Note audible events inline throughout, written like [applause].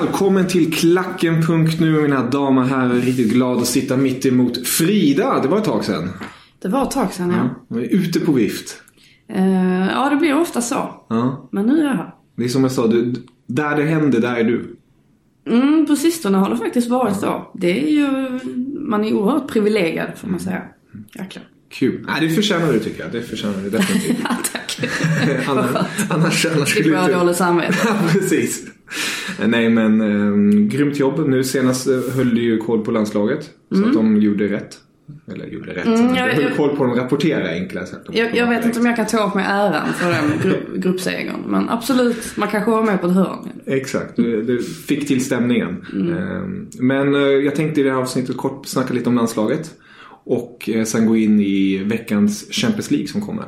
Välkommen till Klacken.nu mina damer och herrar. Riktigt glad att sitta mitt emot Frida. Det var ett tag sedan. Det var ett tag sedan ja. Ja, ute på vift. Eh, ja, det blir ofta så. Ja. Men nu är jag här. Det är som jag sa, du, där det händer, där är du. Mm, på sistone har det faktiskt varit så. Det är ju... Man är oerhört privilegierad får man säga. Jäklar. Kul. Nej, det förtjänar du tycker jag. Det förtjänar du definitivt. [laughs] Ja, tack. [laughs] annars, annars, annars Slipper jag ha dåligt samvete. [laughs] Ja, precis. [laughs] Nej men um, grymt jobb. Nu senast uh, höll du ju koll på landslaget. Så att de gjorde rätt. Eller gjorde rätt. Mm, jag- höll koll på dem, rapportera enklare sagt. Jag, jag vet inte om jag kan ta åt mig äran för den gru- [laughs] gruppsegern. Men absolut, man kanske var med på ett hörn. Exakt, du, du fick till stämningen. Ehm, Men eh, jag tänkte i det här avsnittet kort snacka lite om landslaget. Och eh, sen gå in i veckans Champions League som kommer.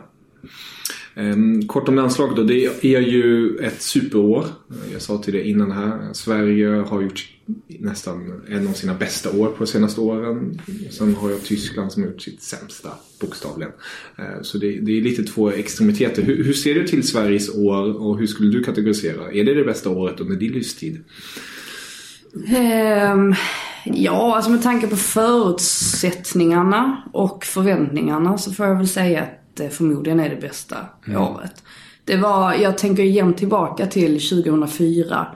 Ehm, kort om landslaget då. Det är ju ett superår. Jag sa till det innan här. Sverige har gjort nästan en av sina bästa år på de senaste åren. Sen har jag Tyskland som har gjort sitt sämsta, bokstavligen. Ehm, så det, det är lite två extremiteter. Hur, hur ser du till Sveriges år och hur skulle du kategorisera? Är det det bästa året under din livstid? Um, ja, alltså med tanke på förutsättningarna och förväntningarna så får jag väl säga att det förmodligen är det bästa året. Det var, jag tänker igen tillbaka till 2004.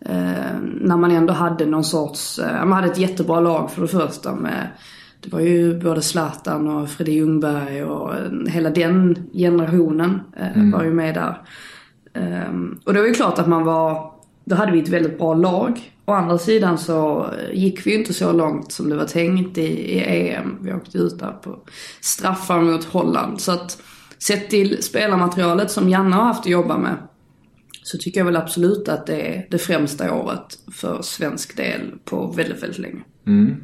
Eh, när man ändå hade någon sorts, eh, man hade ett jättebra lag för det första med det var ju både Zlatan och Fredrik Ljungberg och eh, hela den generationen eh, var ju med där. Ehm, och det var ju klart att man var, då hade vi ett väldigt bra lag. Å andra sidan så eh, gick vi ju inte så långt som det var tänkt i, i EM. Vi åkte ut där på straffar mot Holland. Så att sett till spelarmaterialet som Janne har haft att jobba med så tycker jag väl absolut att det är det främsta året för svensk del på väldigt, väldigt länge. Mm.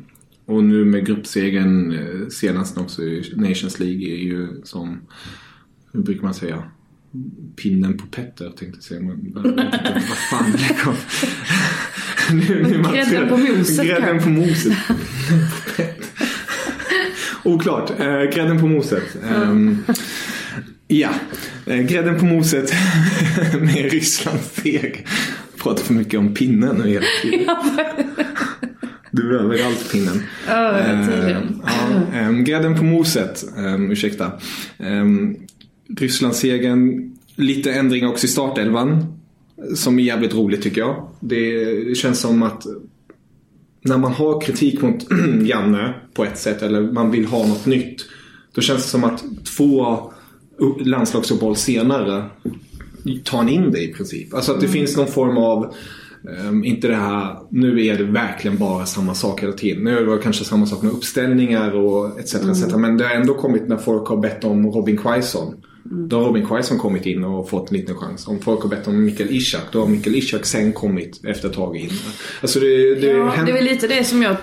Och nu med gruppsegern eh, senast också i Nations League är ju som, hur brukar man säga? Pinnen på Petter tänkte jag säga. Men vad fan det kom. [laughs] nu, nu Grädden på moset, Grädden på moset. Oklart. Eh, grädden på moset. Ehm, ja, eh, grädden på moset [laughs] med Rysslands steg. Pratar för mycket om pinnen nu hela tiden. Du är överallt pinnen. Tydligen. Eh, ja, ehm, grädden på moset, um, ursäkta. Um, Rysslandssegern, lite ändringar också i startelvan. Som är jävligt roligt tycker jag. Det, känns som att när man har kritik mot [clears throat] Janne på ett sätt eller man vill ha något nytt. Då känns det som att två landslagsuppehåll senare tar han in det i princip. Alltså att det finns någon form av ehm, inte det här, nu är det verkligen bara samma sak hela tiden. Nu är det kanske samma sak med uppställningar och etc. etc. Men det har ändå kommit när folk har bett om Robin Quaison. Då har Robin Quaison kommit in och fått en liten chans. Om folk har bett om Mikael Ishak, då har Mikael Ishak sen kommit efter ett tag in. Alltså det, det, Ja, händer- det är väl lite det som jag,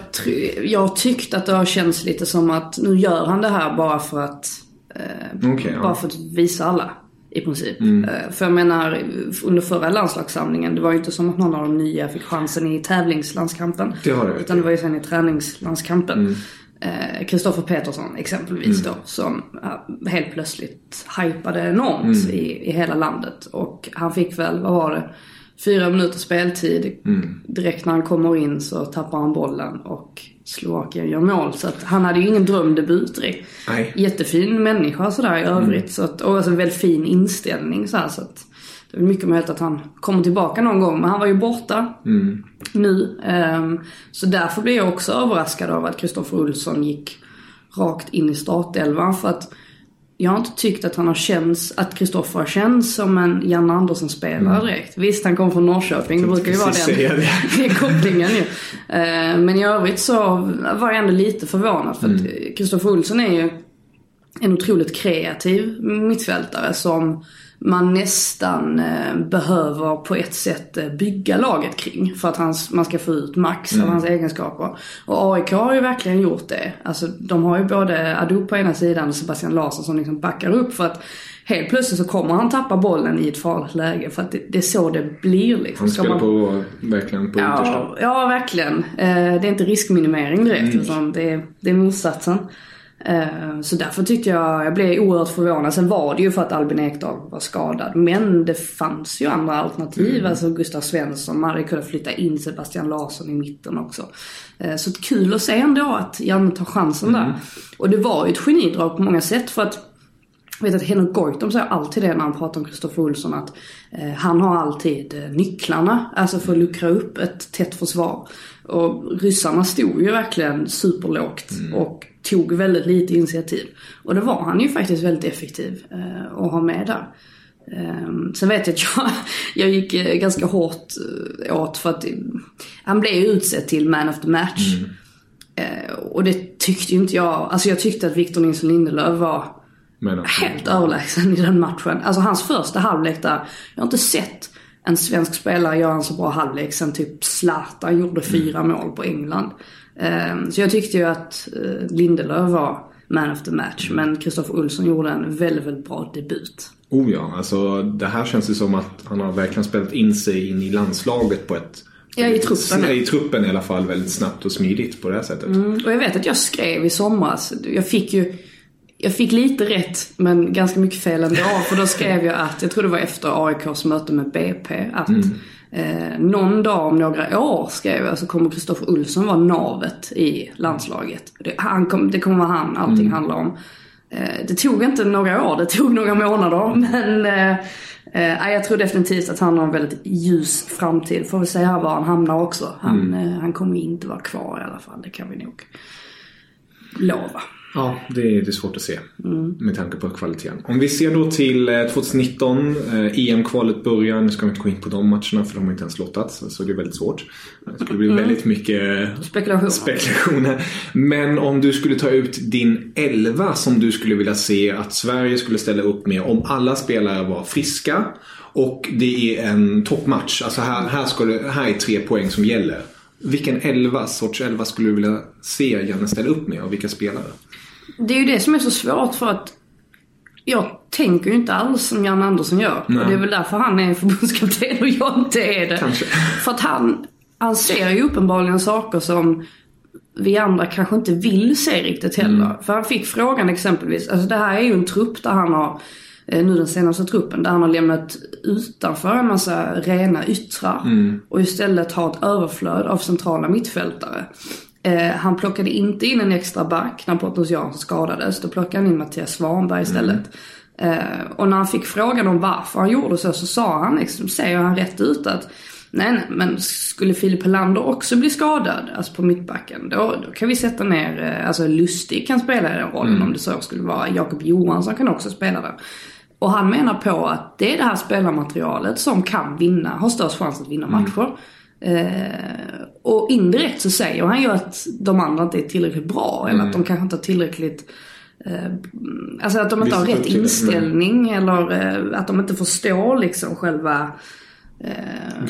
jag tyckt att det har känts lite som att nu gör han det här bara för att, eh, ja. bara för att visa alla. I princip. Eh, För jag menar, under förra landslagssamlingen, det var ju inte som att någon av de nya fick chansen i tävlingslandskampen. Det har rätt Utan det var ju sen i träningslandskampen. Kristoffer Petersson exempelvis då, som ja, helt plötsligt hypade enormt i, i hela landet. Och han fick väl, vad var det, fyra minuter speltid. Direkt när han kommer in så tappar han bollen och Slovakien gör mål. Så att han hade ju ingen drömdebut direkt. Nej. Jättefin människa sådär i övrigt. Så att, och alltså väldigt fin inställning så, här, så att det är mycket möjligt att han kommer tillbaka någon gång. Men han var ju borta nu. Ehm, så därför blir jag också överraskad av att Kristoffer Olsson gick rakt in i startelvan. För att jag har inte tyckt att han har känts, att Kristoffer har känts som en Jan Andersson-spelare direkt. Visst, han kom från Norrköping. Det brukar ju vara den, [laughs] är kopplingen ju. Eh, Men i övrigt så var jag ändå lite förvånad. För att Kristoffer Olsson är ju en otroligt kreativ mittfältare som man nästan eh, behöver på ett sätt eh, bygga laget kring. För att hans, man ska få ut max av hans egenskaper. Och AIK har ju verkligen gjort det. Alltså de har ju både Ado på ena sidan och Sebastian Larsson som liksom backar upp. För att helt plötsligt så kommer han tappa bollen i ett farligt läge. För att det, det är så det blir liksom. Han spelar man- på, verkligen på. Ja, ja verkligen. Eh, det är inte riskminimering direkt utan det är, det är motsatsen. Eh, så därför tyckte jag, jag blev oerhört förvånad. Sen var det ju för att Albin Ekdal var skadad. Men det fanns ju andra alternativ. Alltså Gustav Svensson, man hade kunnat flytta in Sebastian Larsson i mitten också. Eh, så kul att se ändå att Janne tar chansen där. Och det var ju ett genidrag på många sätt för att jag vet att Henrik Goitom säger alltid det när han pratar om Kristoffer Olsson att eh, han har alltid eh, nycklarna, alltså för att luckra upp ett tätt försvar. Och ryssarna stod ju verkligen superlågt och tog väldigt lite initiativ. Och det var han ju faktiskt väldigt effektiv eh, att ha med där. Eh, sen vet jag att jag, [laughs] jag gick eh, ganska hårt eh, åt för att eh, han blev ju utsedd till man of the match. Eh, och det tyckte ju inte jag, alltså jag tyckte att Victor Nilsson Lindelöf var helt överlägsen i den matchen. Alltså hans första halvlek där. Jag har inte sett en svensk spelare göra en så bra halvlek sen typ Zlatan gjorde fyra mål på England. Ehm, Så jag tyckte ju att eh, Lindelöf var man of the match. Men Kristoffer Olsson gjorde en väldigt, väldigt bra debut. Oh ja, alltså det här känns ju som att han har verkligen spelat in sig in i landslaget på ett... Ja, i truppen. I truppen i alla fall väldigt snabbt och smidigt på det här sättet. Och jag vet att jag skrev i somras, jag fick ju jag fick lite rätt men ganska mycket fel ändå. [laughs] För då skrev jag att, jag tror det var efter AIKs möte med BP, att eh, någon dag om några år skrev jag så kommer Kristoffer Olsson vara navet i landslaget. Det, han kom, det kommer vara han allting handlar om. Eh, det tog inte några år, det tog några månader. [laughs] Men eh, eh, jag tror definitivt att han har en väldigt ljus framtid. Får vi se här var han hamnar också. Han, eh, han kommer inte vara kvar i alla fall, det kan vi nog lova. Ja, det är, det är svårt att se med tanke på kvaliteten. Om vi ser då till eh, 2019, eh, EM-kvalet börjar. Nu ska vi inte gå in på de matcherna för de har inte ens lottats. Så det är väldigt svårt. Det skulle bli väldigt mycket Spekulationer. spekulationer. Men om du skulle ta ut din elva som du skulle vilja se att Sverige skulle ställa upp med om alla spelare var friska och det är en toppmatch. Alltså här, här, det, här är tre poäng som gäller. Vilken elva, sorts elva skulle du vilja se Janne ställa upp med och vilka spelare? Det är ju det som är så svårt för att jag tänker ju inte alls som Jan Andersson gör. Nej. Och det är väl därför han är förbundskapten och jag inte är det. Kanske. För att han, han ser ju uppenbarligen saker som vi andra kanske inte vill se riktigt heller. Mm. För han fick frågan exempelvis, alltså det här är ju en trupp där han har, eh, nu den senaste truppen, där han har lämnat utanför en massa rena yttrar. Mm. Och istället har ett överflöd av centrala mittfältare. Eh, han plockade inte in en extra back när Pontus Jansson skadades. Då plockade han in Mattias Svanberg istället. Eh, och när han fick frågan om varför han gjorde så, så sa han liksom, säger han rätt ut att Nej, nej, men skulle Filip Helander också bli skadad, alltså på mittbacken, då, då kan vi sätta ner, eh, alltså Lustig kan spela den rollen om det så skulle vara. Jakob Johansson kan också spela där. Och han menar på att det är det här spelarmaterialet som kan vinna, har störst chans att vinna matcher. Eh, och indirekt så säger han ju att de andra inte är tillräckligt bra, eller att de kanske inte har tillräckligt eh, Alltså att de inte har Visst, rätt till det. Mm. inställning eller eh, att de inte förstår liksom själva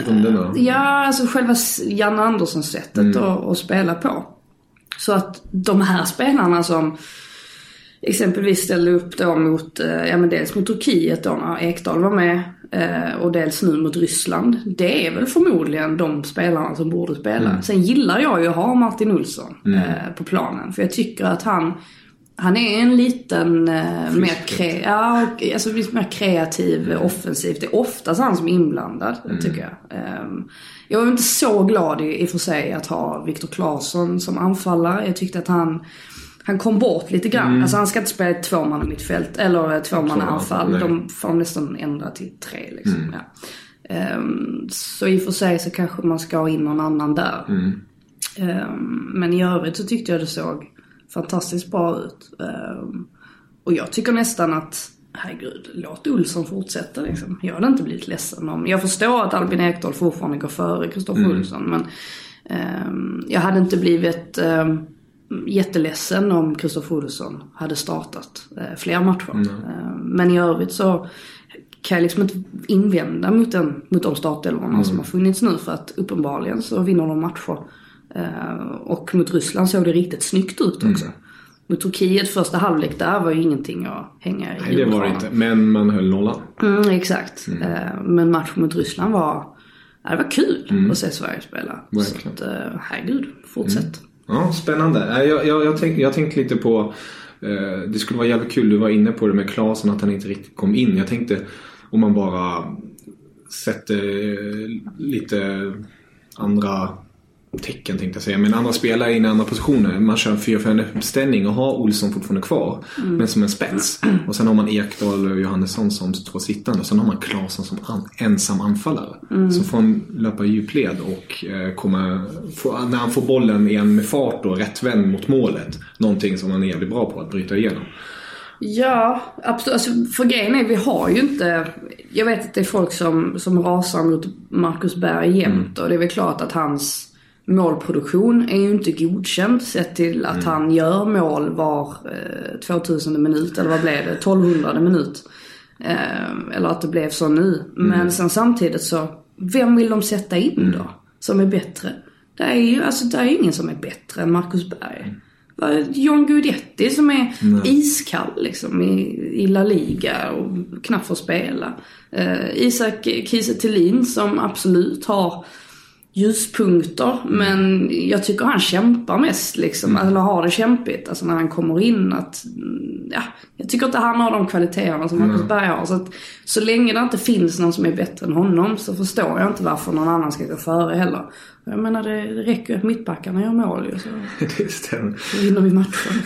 Grunderna? Ja, alltså själva S- Jan Anderssons sättet att, att spela på. Så att de här spelarna som exempelvis ställde upp då mot, eh, ja men dels mot Turkiet då när Ekdal var med eh, och dels nu mot Ryssland. Det är väl förmodligen de spelarna som borde spela. Mm. Sen gillar jag ju att ha Martin Olsson eh, på planen för jag tycker att han han är en liten eh, mer, krä, ja, alltså, mer kreativ, Mm. offensiv. Det är oftast han som är inblandad, tycker jag. Ehm, jag var inte så glad i, i och för sig att ha Viktor Claesson som anfallare. Jag tyckte att han, han kom bort lite grann. Alltså han ska inte spela ett tvåmanna mittfält eller ett tvåmanna anfall. nej. De får nästan ändra till tre liksom. Ja. Ehm, så i och för sig så kanske man ska ha in någon annan där. Ehm, men i övrigt så tyckte jag det såg fantastiskt bra ut. Ehm, och jag tycker nästan att, herregud, låt Olsson fortsätta liksom. Jag hade inte blivit ledsen om, jag förstår att Albin Ekdal fortfarande går före Kristoffer Olsson men ehm, jag hade inte blivit um, jätteledsen om Kristoffer Olsson hade startat eh, fler matcher. Ehm, men i övrigt så kan jag liksom inte invända mot, den, mot de startelvorna som har funnits nu för att uppenbarligen så vinner de matcher. Eh, och mot Ryssland såg det riktigt snyggt ut också. Mot Turkiet första halvlek där var ju ingenting att hänga i Nej, det var det inte. Men man höll nollan. Mm, exakt. Eh, men matchen mot Ryssland var, det var kul att se Sverige spela. Så Verkligen. att, eh, herregud, fortsätt. Ja, spännande. Äh, jag, jag, jag, tänk, jag tänkte lite på... Eh, det skulle vara jävligt kul, du var inne på det med Klasen att han inte riktigt kom in. Jag tänkte om man bara sätter eh, lite andra tecken tänkte jag säga. Men andra spelare i andra positioner. Man kör en 4-5 uppställning och har Olsson fortfarande kvar. Men som en spets. [clears throat] Och sen har man Ekdal och Johannesson som två sittande. Och sen har man Klasen som an, ensam anfallare. Så får han löpa djupled och eh, komma, få, när han får bollen igen med fart och rättvänd mot målet. Någonting som han är jävligt bra på att bryta igenom. Ja, absolut. Alltså, för grejen är, vi har ju inte... Jag vet att det är folk som, som rasar mot Marcus Berg jämt och det är väl klart att hans målproduktion är ju inte godkänd sett till att han gör mål var eh, 2000 minut, eller vad blev det? 1200 minut. Eh, eller att det blev så nu. Men sen samtidigt så, vem vill de sätta in då? Som är bättre? Det är ju alltså, det är ingen som är bättre än Marcus Berg. Vad- John Guidetti som är iskall liksom i, i La Liga och knappt får spela. Eh, Isak Kiese som absolut har ljuspunkter men jag tycker han kämpar mest liksom, eller har det kämpigt. Alltså när han kommer in att, mm, ja, jag tycker inte han har de kvaliteterna som Marcus Berg har. Så att så länge det inte finns någon som är bättre än honom så förstår jag inte varför någon annan ska gå före heller. Jag menar det, det räcker ju att mittbackarna gör mål ju så, [laughs] det stämmer. så vinner vi matchen.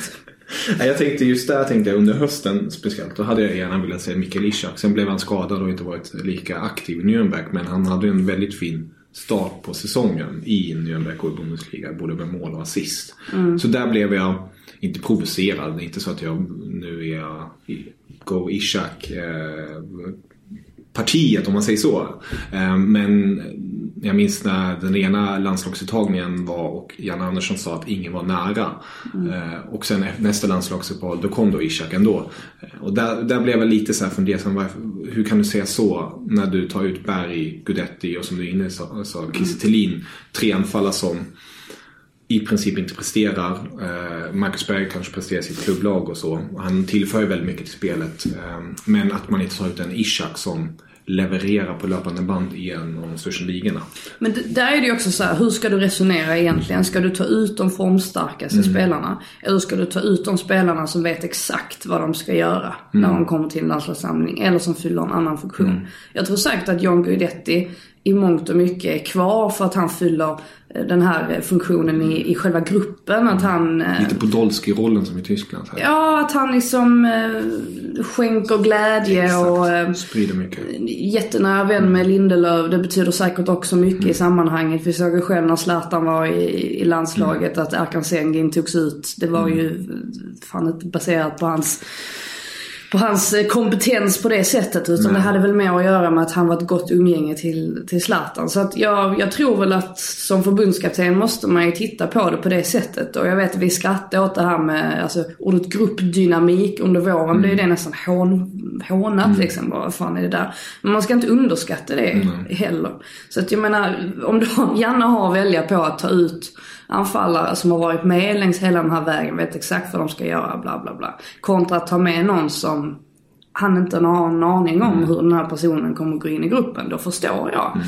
Jag tänkte just där tänkte jag under hösten speciellt. Då hade jag gärna velat se Mikael Ishak. Sen blev han skadad och inte varit lika aktiv i Nürnberg. Men han hade en väldigt fin start på säsongen i Nürnberg och i Bundesliga. Både med mål och assist. Så där blev jag inte provocerad. Inte så att jag nu är jag Go Ishak eh, partiet om man säger så. Eh, Men jag minns när den ena landslagsuttagningen var och Jan Andersson sa att ingen var nära. Eh, Och sen nästa landslagsuppehåll, då kom då Ishak ändå. Och där, där blev jag lite så här fundersam. varför- Hur kan du säga så när du tar ut Berg, Gudetti och som du inne sa, sa Kiese Thelin. Tre anfallare som i princip inte presterar. Eh, Marcus Berg kanske presterar i sitt klubblag och så. Han tillför ju väldigt mycket till spelet. Eh, men att man inte tar ut en Ishak som levererar på löpande band i en av de största ligorna. Men där är det ju också så här, hur ska du resonera egentligen? Ska du ta ut de formstarkaste spelarna? Eller ska du ta ut de spelarna som vet exakt vad de ska göra när de kommer till en landslagssamling? Eller som fyller en annan funktion? Jag tror säkert att John Guidetti i mångt och mycket är kvar för att han fyller den här funktionen i, i själva gruppen. Att han... eh, Lite Podolski-rollen som i Tyskland. Här. Ja, att han liksom eh, skänker glädje och... Eh, Sprider mycket. jättenära vän med Lindelöf. Det betyder säkert också mycket Mm. i sammanhanget. Vi såg ju själv när Zlatan var i, i landslaget Mm. att Erkan Sengin togs ut. Det var ju fan inte baserat på hans på hans eh, kompetens på det sättet. Utan det hade väl mer att göra med att han var ett gott umgänge till, till Zlatan. Så att jag, jag tror väl att som förbundskapten måste man ju titta på det på det sättet. Och jag vet att vi skrattar åt det här med alltså, ordet gruppdynamik under våren. Mm. Blev det nästan hån, hånat mm. liksom. Vad fan är det där? Men man ska inte underskatta det mm. heller. Så att jag menar, om du [laughs] gärna har att välja på att ta ut anfallare som har varit med längs hela den här vägen, vet exakt vad de ska göra, bla bla bla. Kontra att ta med någon som han inte har en aning om mm. hur den här personen kommer gå in i gruppen. Då förstår jag mm.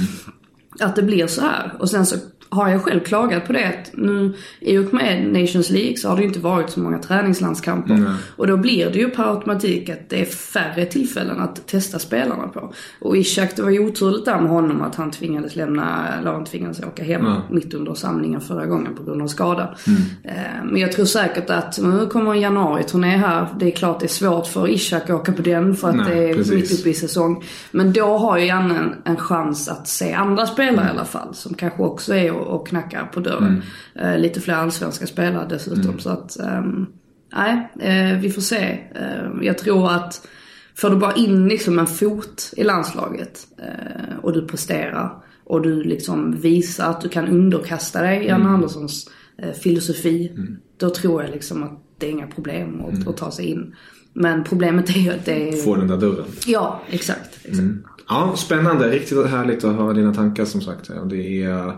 att det blir så här. Och sen så har jag själv klagat på det att nu i och med Nations League så har det ju inte varit så många träningslandskamper. Mm. Och då blir det ju per automatik att det är färre tillfällen att testa spelarna på. Och Ishak, det var ju oturligt där med honom att han tvingades lämna, eller han tvingades åka hem mm. mitt under samlingen förra gången på grund av skada. Mm. Eh, men jag tror säkert att nu kommer en januari-turné här. Det är klart det är svårt för Ishak att åka på den för att Nej, det är precis. mitt uppe i säsong. Men då har ju Janne en, en chans att se andra spelare i alla fall som kanske också är och, knackar på dörren. Mm. Eh, lite fler allsvenska spelare dessutom. Mm. Så att, um, nej, eh, vi får se. Uh, jag tror att får du bara in liksom en fot i landslaget uh, och du presterar och du liksom visar att du kan underkasta dig Jan mm. Anderssons uh, filosofi. Mm. Då tror jag liksom att det är inga problem att, mm. att ta sig in. Men problemet är ju att det är... Få den där dörren. Ja, exakt. exakt. Mm. Ja, spännande. Riktigt härligt att höra dina tankar som sagt. Det är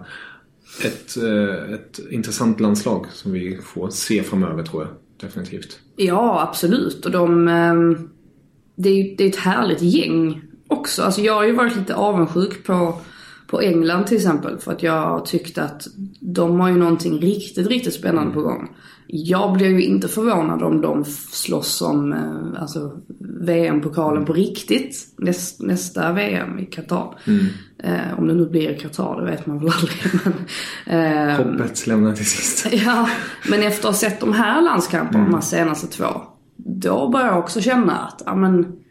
ett, eh, ett intressant landslag som vi får se framöver tror jag. Definitivt. Ja, absolut. Och de... Ehm, det är, det är ett härligt gäng också. Alltså jag har ju varit lite avundsjuk på, på England till exempel. För att jag tyckte att de har ju någonting riktigt, riktigt spännande på gång. Jag blir ju inte förvånad om de slåss om eh, alltså, VM-pokalen på riktigt näst, nästa VM i Qatar. Mm. Eh, om det nu blir Qatar, det vet man väl aldrig. [laughs] Men, eh, Hoppet lämnar till sist. [laughs] ja, men efter att ha sett de här landskamperna, mm. de här senaste två. Då börjar jag också känna att, ja men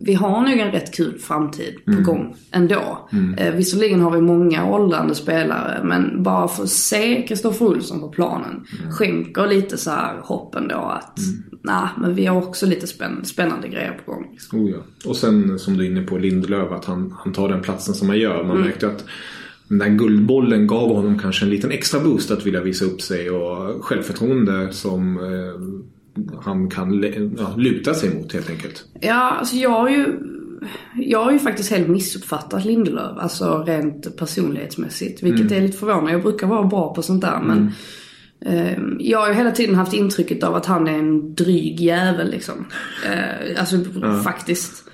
vi har nog en rätt kul framtid på mm. gång ändå. Mm. Eh, visserligen har vi många åldrande spelare men bara för att se Kristoffer Olsson på planen mm. skänker lite så här hopp ändå att mm. Nej, men vi har också lite spänn spännande grejer på gång. Liksom. Oh, ja. Och sen som du är inne på Lindelöf att han, han tar den platsen som han gör. Man mm. märkte att den där guldbollen gav honom kanske en liten extra boost att vilja visa upp sig och självförtroende som eh, han kan ja, luta sig mot helt enkelt. Ja, alltså jag har ju jag har ju faktiskt helt missuppfattat Lindelöf, alltså rent personlighetsmässigt. Vilket mm. är lite förvånande. Jag brukar vara bra på sånt där men mm. Eh, Jag har ju hela tiden haft intrycket av att han är en dryg jävel liksom. Eh, alltså ja. faktiskt.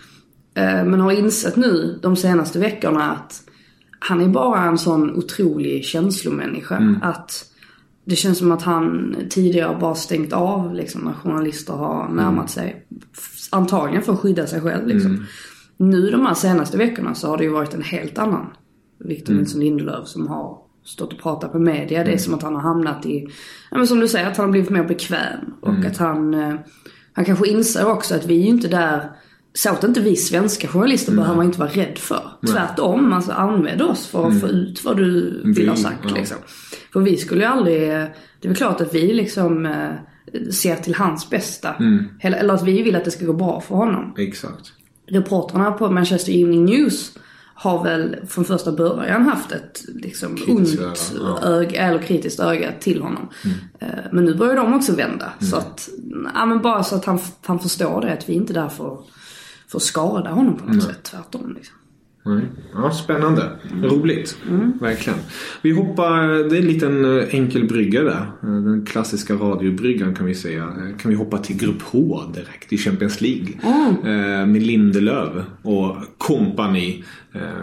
Eh, men har insett nu de senaste veckorna att han är bara en sån otrolig känslomänniska. Mm. Att det känns som att han tidigare bara stängt av liksom när journalister har närmat mm. sig. Antagligen för att skydda sig själv liksom. Mm. Nu de här senaste veckorna så har det ju varit en helt annan Victor mm. Nilsson Lindelöf som har stått och pratat på media. Det är mm. som att han har hamnat i, ja men som du säger, att han har blivit mer bekväm. Och mm. att han, eh, han kanske inser också att vi är ju inte där så att inte vi svenska journalister behöver man inte vara rädd för. Nej. Tvärtom, alltså använd oss för att mm. få ut vad du vill vi, ha sagt ja. liksom. För vi skulle ju aldrig, det är väl klart att vi liksom eh, ser till hans bästa. Mm. Eller att vi vill att det ska gå bra för honom. Exakt. Reportrarna på Manchester Evening News har väl från första början haft ett liksom ont ja. öga, eller kritiskt öga till honom. Mm. Eh, men nu börjar de också vända. Mm. Så att, ja men bara så att han, han förstår det, att vi inte är där för för att skada honom på något mm. sätt. Tvärtom liksom. Nej. Ja, spännande. Mm. Roligt. Mm. Verkligen. Vi hoppar, det är en liten eh, enkel brygga där. Eh, den klassiska radiobryggan kan vi säga. Eh, kan vi hoppa till Grupp H direkt i Champions League. Mm. Med Lindelöf och kompani.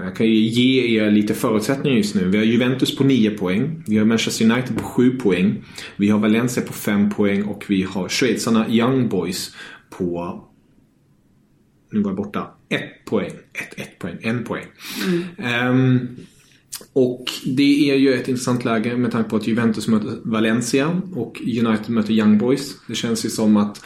Jag kan ju ge er lite förutsättningar just nu. Vi har Juventus på 9 poäng. Vi har Manchester United på 7 poäng. Vi har Valencia på 5 poäng och vi har schweizarna Young Boys på nu var jag borta. Ett poäng. Ett, ett poäng. En poäng. Mm. Um, och det är ju ett intressant läge med tanke på att Juventus möter Valencia och United möter Young Boys. Det känns ju som att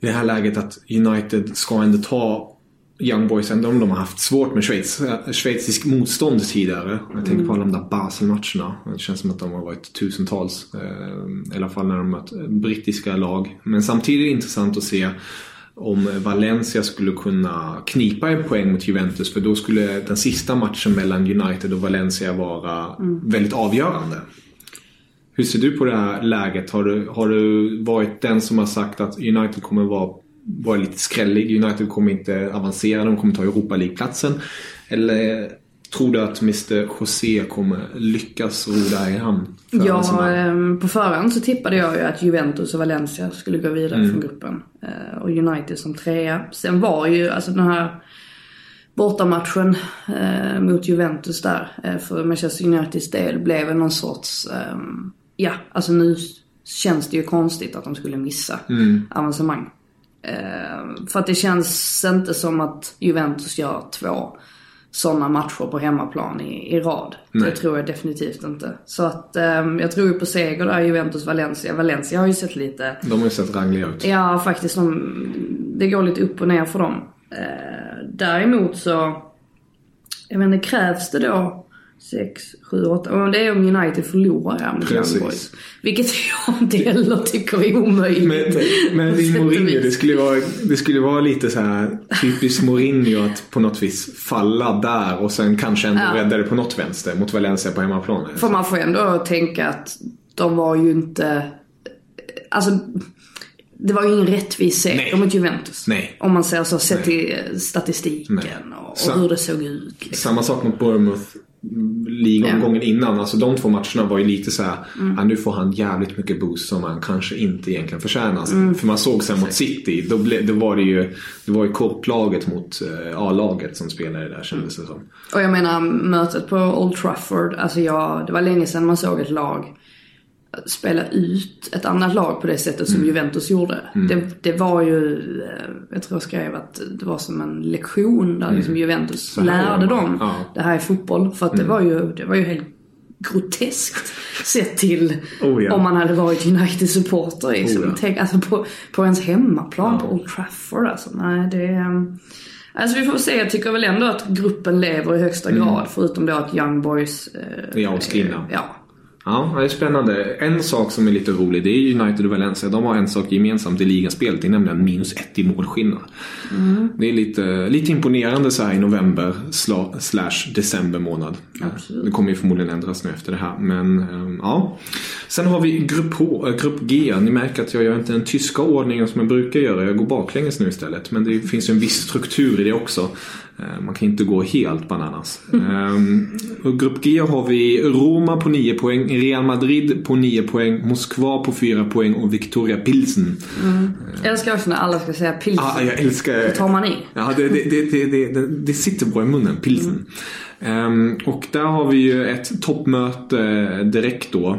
i det här läget att United ska ändå ta Young Boys ändå om de har haft svårt med Schweiz, schweizisk motstånd tidigare. Jag tänker på alla de där Basel-matcherna. Det känns som att de har varit tusentals. Eh, I alla fall när de mött brittiska lag. Men samtidigt är det intressant att se om Valencia skulle kunna knipa en poäng mot Juventus för då skulle den sista matchen mellan United och Valencia vara väldigt avgörande. Hur ser du på det här läget? Har du, har du varit den som har sagt att United kommer vara, vara lite skrällig? United kommer inte avancera, de kommer ta Europa League-platsen. Eller tror du att Mr José kommer lyckas ro det här i hamn? för Ja, avancemang? ehm, på förhand så tippade jag ju att Juventus och Valencia skulle gå vidare från gruppen. Eh, Och United som trea. Sen var ju alltså den här bortamatchen eh, mot Juventus där eh, för Manchester Uniteds del blev någon sorts, ehm, ja alltså nu känns det ju konstigt att de skulle missa avancemang. Eh, för att det känns inte som att Juventus gör två sådana matcher på hemmaplan i, i rad. Det tror jag definitivt inte. Så att ehm, jag tror ju på seger där, Juventus-Valencia. Valencia har ju sett lite, De har ju sett rangliga ut. ja faktiskt, de, det går lite upp och ner för dem. Eh, däremot så, jag menar krävs det då 6, 7, 8, och det är om United förlorar här mot. Young Boys. Vilket jag inte heller tycker är omöjligt. Men, men i Mourinho, det skulle, vara, det skulle vara lite så här typiskt Mourinho att på något vis falla där och sen kanske ändå Ja. rädda det på något vänster mot Valencia på hemmaplan. För man får ändå tänka att de var ju inte... Alltså, det var ju ingen rättvis seger mot Juventus. Nej. Om man säger så, sett till statistiken och, och hur det såg ut. Liksom. Samma sak mot Bournemouth ligomgången innan. Alltså de två matcherna var ju lite så här, Mm. ja, nu får han jävligt mycket boost som han kanske inte egentligen förtjänar. Mm. För man såg sen mot City, då, ble, då var det ju, det var ju korplaget mot eh, A-laget som spelade där kändes det som. Och jag menar mötet på Old Trafford, alltså jag, det var länge sedan man såg ett lag spela ut ett annat lag på det sättet Mm. som Juventus gjorde. Det, det var ju, eh, jag tror jag skrev att det var som en lektion där liksom Juventus Mm. Så här lärde dem Ja. Mm. det här är fotboll. För att det var ju, det var ju helt groteskt sett till Oh, ja. om man hade varit United-supporter. Liksom. Oh, ja. Tänk, alltså på, på ens hemmaplan på Old Trafford alltså. Nej, det är... Alltså vi får se, jag tycker väl ändå att gruppen lever i högsta grad. Förutom då att Young Boys... Eh, Mm. Är avskrivna. Ja. Ja, det är spännande. En sak som är lite rolig, det är United och Valencia. De har en sak gemensamt i ligaspelet, det är nämligen minus ett i målskillnad. Det är lite, lite imponerande så här i november sla, slash december månad. Det kommer ju förmodligen ändras nu efter det här. Men ehm, ja. Sen har vi grupp, H, äh, grupp G. Ni märker att jag gör inte den tyska ordningen som jag brukar göra. Jag går baklänges nu istället. Men det finns ju en viss struktur i det också. Eh, Man kan inte gå helt bananas. Ehm, och grupp G har vi Roma på 9 poäng, Real Madrid på 9 poäng, Moskva på 4 poäng och Victoria Pilsen. Jag älskar också när alla ska säga pilsen. Ah, jag älskar... Då tar man i. Ja, det, det, det, det, sitter bra i munnen, pilsen. Ehm, och där har vi ju ett toppmöte direkt då.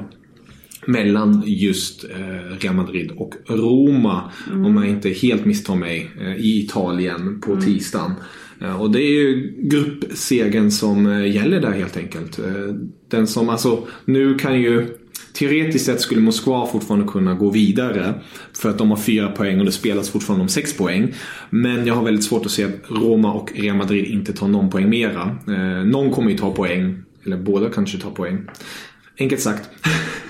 Mellan just eh, Real Madrid och Roma. Om jag inte helt misstar mig. Eh, I Italien på tisdagen. Eh, och det är ju gruppsegen som gäller där helt enkelt. Den som, alltså, nu kan ju Teoretiskt sett skulle Moskva fortfarande kunna gå vidare för att de har fyra poäng och det spelas fortfarande om sex poäng. Men jag har väldigt svårt att se att Roma och Real Madrid inte tar någon poäng mera. Någon kommer ju ta poäng, eller båda kanske tar poäng. Enkelt sagt. [laughs]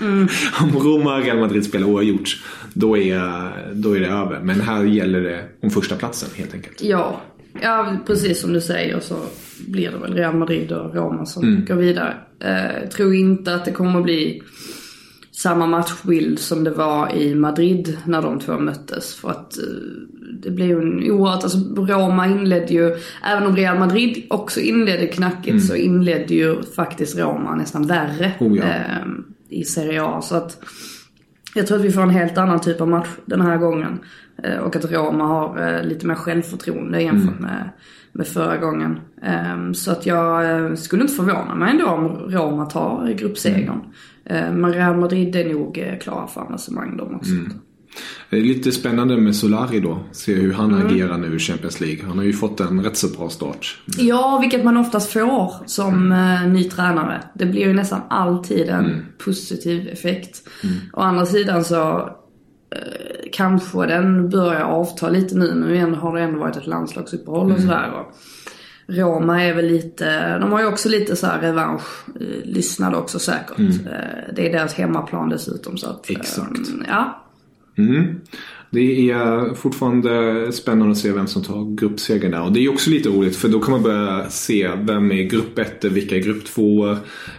om Roma och Real Madrid spelar oavgjort, då är, då är det över. Men här gäller det om första platsen helt enkelt. Ja. ja, precis som du säger så blir det väl Real Madrid och Roma som Mm. går vidare. Eh, tror inte att det kommer att bli samma matchbild som det var i Madrid när de två möttes. För att eh, det blev ju en oerhört, alltså Roma inledde ju, även om Real Madrid också inledde knackigt så inledde ju faktiskt Roma nästan värre Mm. Oh ja. eh, i Serie A. Så att jag tror att vi får en helt annan typ av match den här gången. Eh, Och att Roma har eh, lite mer självförtroende jämfört med, med förra gången. Ehm, Så att jag eh, skulle inte förvåna mig ändå om Roma tar gruppsegern. Eh, Men Real Madrid är nog klara för avancemang de också. Det är lite spännande med Solari då. Se hur han agerar nu i Champions League. Han har ju fått en rätt så bra start. Ja, vilket man oftast får som eh, ny tränare. Det blir ju nästan alltid en positiv effekt. Å andra sidan så eh, kanske den börjar avta lite nu. Nu har det ändå varit ett landslagsuppehåll och sådär. Roma är väl lite, de har ju också lite så här revansch eh, lyssnade också säkert. Eh, det är deras hemmaplan dessutom så att. Exakt. ja. Mm. Det är fortfarande spännande att se vem som tar gruppsegern där. Och det är också lite roligt för då kan man börja se vem är grupp 1, vilka är grupp 2,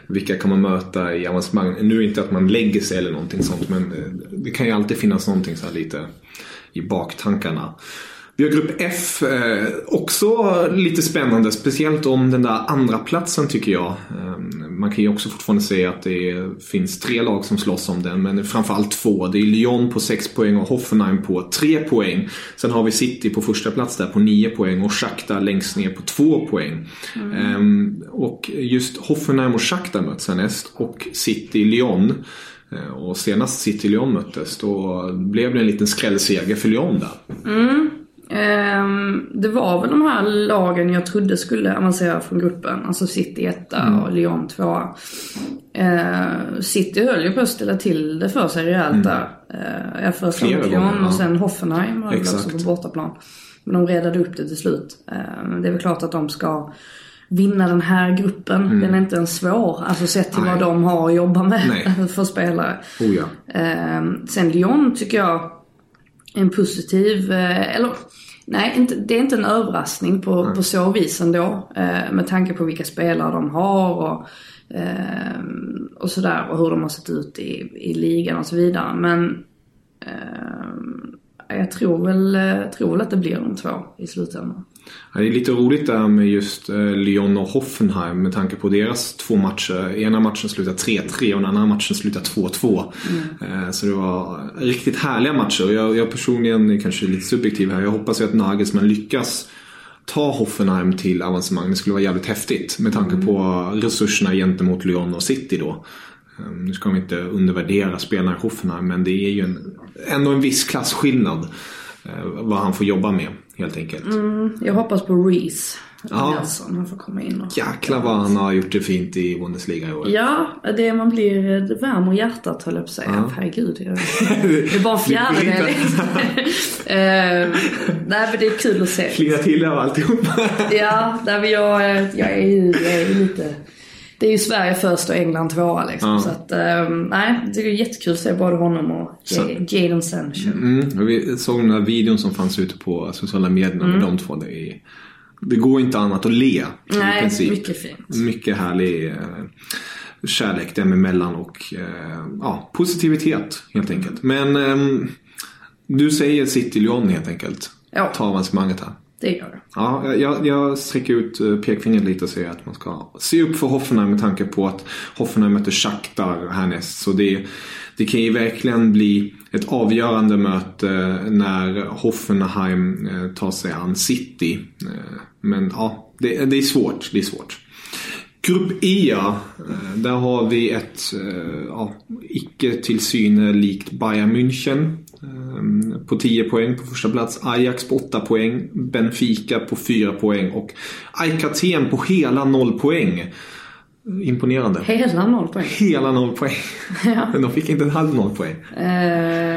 vilka kan man möta i avancemang. Nu är det inte att man lägger sig eller någonting sånt men eh, det kan ju alltid finnas någonting så här lite i baktankarna. Vi har grupp F, eh, också lite spännande. Speciellt om den där andra platsen tycker jag. Eh, man kan ju också fortfarande säga att det finns tre lag som slåss om den, men framförallt två. Det är Lyon på 6 poäng och Hoffenheim på 3 poäng. Sen har vi City på första plats där på 9 poäng och Shakhtar längst ner på 2 poäng. Mm. Eh, och just Hoffenheim och Shakhtar möts härnäst och City-Lyon. Eh, och senast City-Lyon möttes då blev det en liten skrällseger för Lyon där. Mm. Um, det var väl de här lagen jag trodde skulle avancera från gruppen. Alltså City 1 mm. och Lyon 2. Uh, City höll ju på att ställa till det för sig rejält mm. där. Uh, jag först Lyon ja. och sen Hoffenheim var också på bortaplan. Men de redade upp det till slut. Uh, det är väl klart att de ska vinna den här gruppen. Mm. Den är inte ens svår. Alltså sett till Nej. vad de har att jobba med Nej. [laughs] för spelare. Oh ja. uh, sen Lyon tycker jag en positiv, eh, eller nej, inte, det är inte en överraskning på, på så vis ändå. Eh, med tanke på vilka spelare de har och, eh, och sådär och hur de har sett ut i, i ligan och så vidare. Men jag tror väl, tror väl att det blir de två i slutändan. Det är lite roligt där med just eh, Lyon och Hoffenheim med tanke på deras två matcher. Ena matchen slutade 3-3 och den andra matchen slutade 2-2. Mm. Eh, så det var riktigt härliga matcher. Jag, jag personligen är kanske lite subjektiv här. Jag hoppas ju att Nagelsmann lyckas ta Hoffenheim till avancemang. Det skulle vara jävligt häftigt med tanke mm. på resurserna gentemot Lyon och City då. Ehm, nu ska vi inte undervärdera spelarna i Hoffenheim men det är ju en, ändå en viss klasskillnad vad han får jobba med helt enkelt. Mm, jag hoppas på Reese. Ja. Nelson, han får komma in och... Jäklar vad han har gjort det fint i Bundesliga i år. Ja, det man blir, det värmer hjärtat höll jag på att säga. Ja. Herregud. Jag, [laughs] det är bara fjärdedel. uh, [laughs] nej men det är kul att se. Flinga till av alltihop. ja, nej, men jag, jag, är ju, lite det är ju Sverige först och England tvåa liksom. Ja. Så att, um, nej, det är jättekul att se både honom och Jadon Sancho. Mm, vi såg den där videon som fanns ute på sociala medier med mm. de två. Det, är, det går inte annat att le. Nej, i princip. mycket fint. Mycket härlig eh, kärlek dem emellan och eh, ja, positivitet helt enkelt. Men eh, du säger City Lyon helt enkelt. Ja. Ta avancemanget här. Det gör det. Ja, jag, jag sträcker ut eh, pekfingret lite och säger att man ska se upp för Hoffenheim med tanke på att Hoffenheim möter Shakhtar härnäst. Så det, det kan ju verkligen bli ett avgörande möte eh, när Hoffenheim eh, tar sig an City. Men ja, det, det är svårt. Det är svårt. Grupp E, där har vi ett ja, icke till syne likt Bayern München. Ehm, på 10 poäng på första plats. Ajax på 8 poäng. Benfica på 4 poäng. Och AIK Aten på hela 0 poäng. Imponerande. Hela noll poäng? Hela noll poäng. [laughs] Ja. Men de fick inte en halv noll poäng. Uh,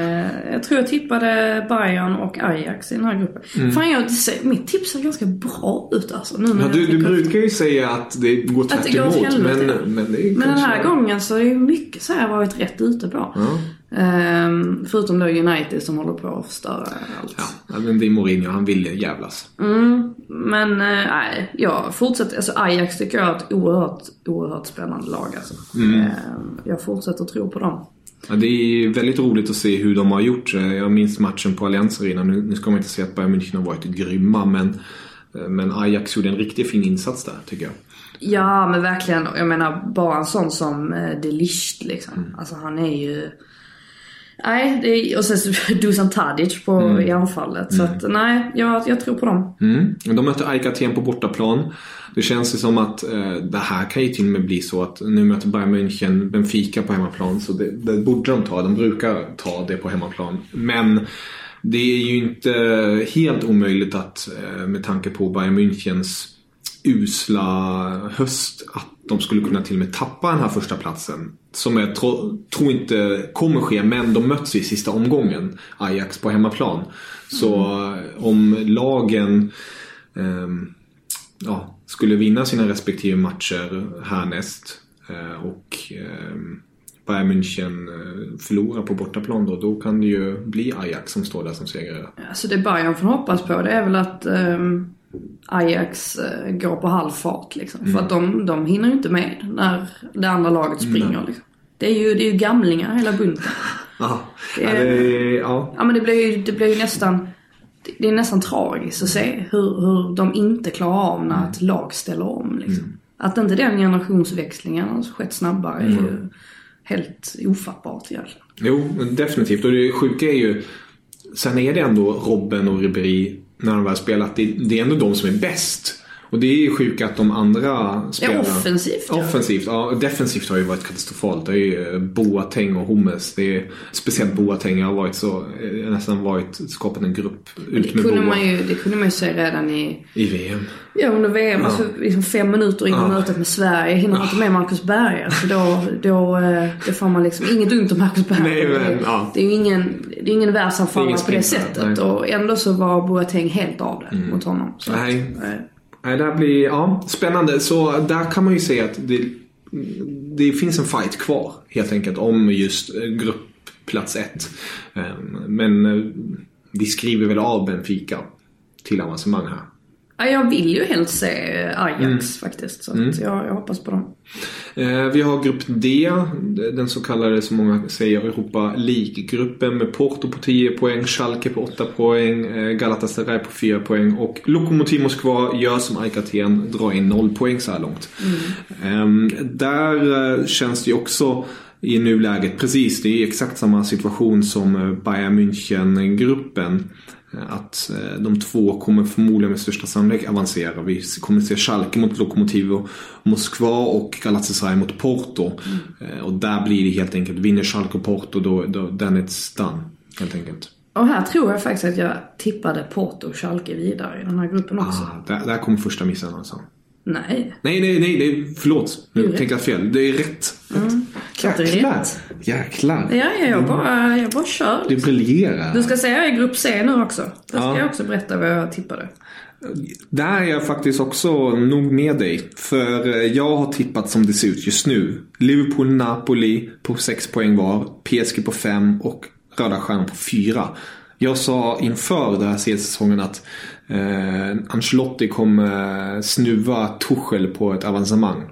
jag tror jag tippade Bayern och Ajax i den här gruppen. Mm. Fan, jag, mitt tips ser ganska bra ut alltså. Nu ja, du, du brukar ju säga att det går tvärt emot. Men, men, det men den här gången så är det mycket så jag varit rätt ute på. Ja. Um, förutom då United som håller på att förstöra allt. Ja, men det är Mourinho. Han vill jävlas. Mm, men eh, nej, uh, jag fortsätter. Alltså Ajax tycker jag är ett oerhört, oerhört spännande lag alltså. Mm. Uh, jag fortsätter tro på dem. Ja, det är väldigt roligt att se hur de har gjort. Jag minns matchen på Allianz Arena. Nu, nu ska man inte säga att Bayern München har varit grymma men, eh, men Ajax gjorde en riktigt fin insats där tycker jag. Ja men verkligen. Jag menar bara en sån som eh, De Ligt liksom. Mm. Alltså han är ju Nej, det är, och sen [laughs] Dusan Tadic på, mm. i anfallet. Så mm. att nej, jag, jag tror på dem. Mm. De möter AIK Aten på bortaplan. Det känns ju som att eh, det här kan ju till och med bli så att nu möter Bayern München Benfica på hemmaplan. Så det, det borde de ta. De brukar ta det på hemmaplan. Men det är ju inte helt omöjligt att eh, med tanke på Bayern Münchens usla höst att de skulle kunna till och med tappa den här första platsen. Som jag tro, tror inte kommer ske, men de möts i sista omgången. Ajax på hemmaplan. Så mm. om lagen eh, ja, skulle vinna sina respektive matcher härnäst eh, och eh, Bayern München eh, förlorar på bortaplan då, då kan det ju bli Ajax som står där som segrare. Alltså det Bayern får hoppas på det är väl att ehm, Ajax eh, går på halv fart liksom. För att de, de hinner ju inte med när det andra laget springer liksom. Det är ju, det är ju gamlingar hela bunten. [laughs] Ja, Det ja, det, ja. Ja men det blir ju, det blir ju nästan, det- är nästan tragiskt att se hur, hur de inte klarar av när ett lag ställer om liksom. Att inte den generationsväxlingen har skett snabbare är ju helt ofattbart egentligen. Jo, definitivt. Och det sjuka är ju... Sen är det ändå Robben och Ribéry när de väl spelat. Det, det är ändå de som är bäst. Och det är ju sjukt att de andra spelarna... offensivt, ja. Offensivt, ja. Defensivt har ju varit katastrofalt. Det är ju eh, Boateng och Hummes. Det är, speciellt Boateng har varit så, eh, nästan varit, skapat en grupp ut Det med kunde, Boa man ju, det kunde man ju se redan i, i VM. ja under VM, alltså liksom fem minuter in i Ja. mötet med Sverige, hinner man inte med Marcus Berg. Alltså då, då, eh, då får man liksom, inget ont om Marcus Berg. Nej, men, det, ja. det är ju ingen, det är ingen världsanfallare på det sättet. nej. Och ändå så var Boateng helt av det mot honom. Så att, Nej. eh, Nej, det här blir ja, spännande. Så där kan man ju säga att det, det finns en fight kvar helt enkelt om just eh, gruppplats ett. Ehm, men eh, vi skriver väl av Benfica till avancemang här. Ja, jag vill ju helst se Ajax Mm. faktiskt. Så att jag, jag hoppas på dem. Eh, Vi har grupp D, den så kallade som många säger Europa League-gruppen med Porto på 10 poäng, Schalke på 8 poäng, eh, Galatasaray på 4 poäng och Lokomotiv Moskva gör som AIK Aten, drar in 0 poäng så här långt. Ehm, Där eh, känns det ju också i nuläget, precis, det är exakt samma situation som eh, Bayern München-gruppen. Eh, Att eh, de två kommer förmodligen med största sannolikhet avancera. Vi kommer se Schalke mot Lokomotiv och Moskva och Galatasaray mot Porto. Eh, Och där blir det helt enkelt, vinner Schalke och Porto då, då then it's done. Helt enkelt. Och här tror jag faktiskt att jag tippade Porto och Schalke vidare i den här gruppen också. Ah, där, där kommer första missen alltså. Nej. Nej, nej, nej, nej förlåt. Nu rätt. tänkte jag fel. Det är rätt. det är Jäklar. Jäklar. Ja, ja, jag bara, jag bara kör. Du briljerar. Du ska säga i grupp C nu också. Där ska Ja. jag också berätta vad jag tippade. Där är jag faktiskt också nog med dig. För eh, jag har tippat som det ser ut just nu. Liverpool-Napoli på 6 poäng var. PSG på 5 och Röda Stjärnan på 4. Jag sa inför den här säsongen att eh, Ancelotti kommer snuva Tuchel på ett avancemang.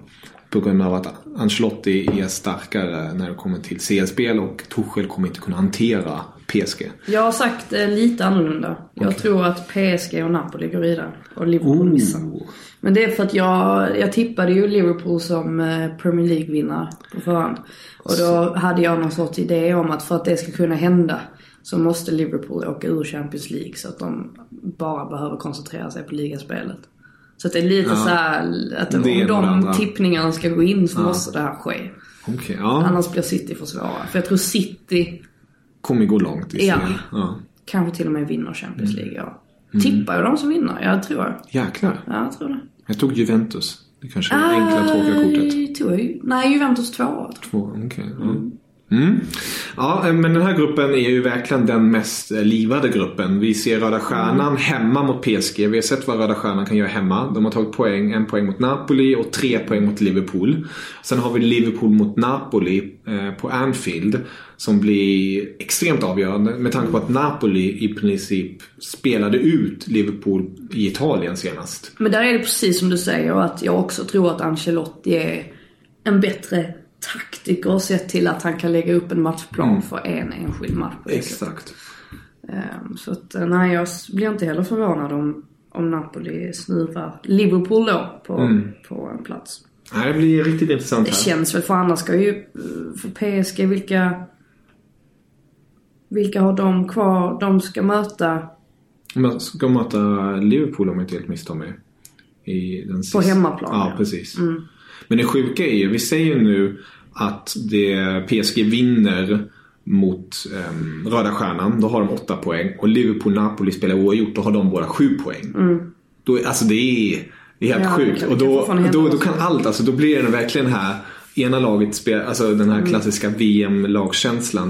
På grund av att Ancelotti är starkare när det kommer till CL-spel och Tuchel kommer inte kunna hantera PSG. Jag har sagt eh, lite annorlunda. Jag tror att PSG och Napoli går vidare. Och Liverpool missar. Men det är för att jag, jag tippade ju Liverpool som eh, Premier League-vinnare på förhand. Och då hade jag någon sorts idé om att för att det ska kunna hända så måste Liverpool åka ur Champions League så att de bara behöver koncentrera sig på ligaspelet. Så att det är lite så här att Det om det andra. de tippningarna ska gå in så måste det här ske. Okej, ja. Annars blir City för svåra. För jag tror City Kommer gå långt i Ja. serien. Ja. kanske till och med vinner Champions Mm. League. Ja. Tippar jag de som vinner? Jag tror jag. Jäklar. Ja, jag tror det. Jag tog Juventus. Det kanske är det enkla tråkiga kortet. Tog jag ju. Nej, Juventus tvåa. Två, okej. ja. Mm. Ja, men den här gruppen är ju verkligen den mest eh, livade gruppen. Vi ser Röda Stjärnan hemma mot PSG. Vi har sett vad Röda Stjärnan kan göra hemma. De har tagit poäng, en poäng mot Napoli och tre poäng mot Liverpool. Sen har vi Liverpool mot Napoli eh, på Anfield. Som blir extremt avgörande med tanke på att Napoli i princip spelade ut Liverpool i Italien senast. Men där är det precis som du säger att jag också tror att Ancelotti är en bättre taktiker sett till att han kan lägga upp en matchplan Mm. för en enskild match. på det. Exakt. Ehm, Så att eh, nej, jag blir inte heller förvånad om, om Napoli snuvar Liverpool då på, Mm. på en plats. Nej, det blir riktigt intressant Det här. känns väl för annars ska ju, eh, för PSG, vilka, vilka har de kvar? De ska möta Man ska möta Liverpool om jag inte helt misstar mig. I den sista... hemmaplan, Ja, ja. precis. Men det sjuka är ju, vi säger ju nu att det PSG vinner mot um, Röda Stjärnan. Då har de åtta poäng. Och Liverpool-Napoli spelar oavgjort. Då har de båda sju poäng. Då, är- alltså det är, det är helt Ja, sjukt. Och då, då, då som kan allt, alltså då blir det verkligen här Ena laget spelar, alltså den här klassiska VM-lagkänslan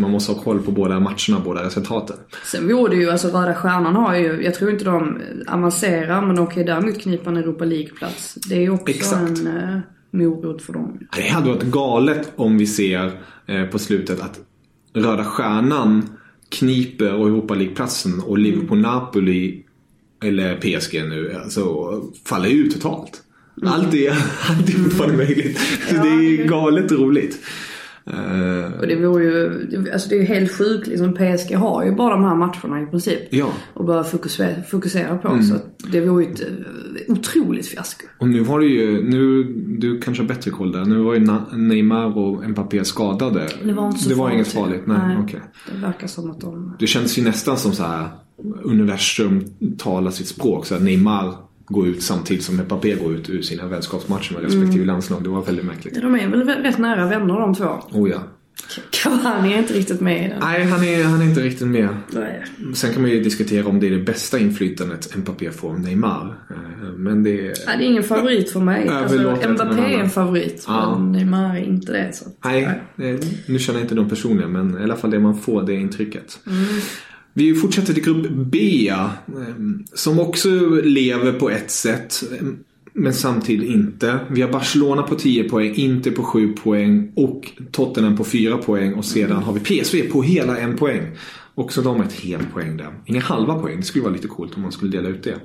man måste ha koll på båda matcherna, båda resultaten. Sen vore det ju, alltså Röda Stjärnan har ju, jag tror inte de avancerar men de kan ju däremot knipa en Europa League-plats. Det är ju också Exakt. en, eh, morot för dem. Det hade varit galet om vi ser eh, på slutet att Röda Stjärnan kniper Europa League-platsen och Liverpool-Napoli eller PSG nu alltså, faller ut totalt. Allt är, [laughs] allt är fortfarande möjligt. [laughs] Så det är galet roligt. Eh, Och det vore ju, alltså det är ju helt sjukt liksom. PSG har ju bara de här matcherna i princip. Ja. Och bara fokusera, fokusera på. Så att det vore ju ett eh, otroligt fiasko. Och nu var det ju, nu, du kanske har bättre koll där. Nu var ju Neymar och Mbappé skadade. Det var inte så Det var farligt, inget farligt? Nej, Nej. okej. Det verkar som att de... Det känns ju nästan som så här universum talar sitt språk. Så att Neymar går ut samtidigt som Mbappé går ut ur sina vänskapsmatcher med respektive landslag. Det var väldigt märkligt. De är väl rätt nära vänner de två. Oh ja. Cavani är inte riktigt med i den. Nej, han är, han är inte riktigt med. Nej. Sen kan man ju diskutera om det är det bästa inflytandet Mbappé får om Neymar. Eh, Men det är... Nej, det är ingen favorit för mig. Alltså, Mbappé är en favorit. Ja. Men Neymar är inte det. Så. Nej, eh, nu känner jag inte dem personligen men i alla fall det man får det intrycket. Mm. Vi fortsätter till grupp B eh, som också lever på ett sätt eh, men samtidigt inte. Vi har Barcelona på 10 poäng, Inter på 7 poäng och Tottenham på 4 poäng och sedan har vi PSV på hela en poäng. Också de har ett helt poäng där. Inga halva poäng, det skulle vara lite coolt om man skulle dela ut det.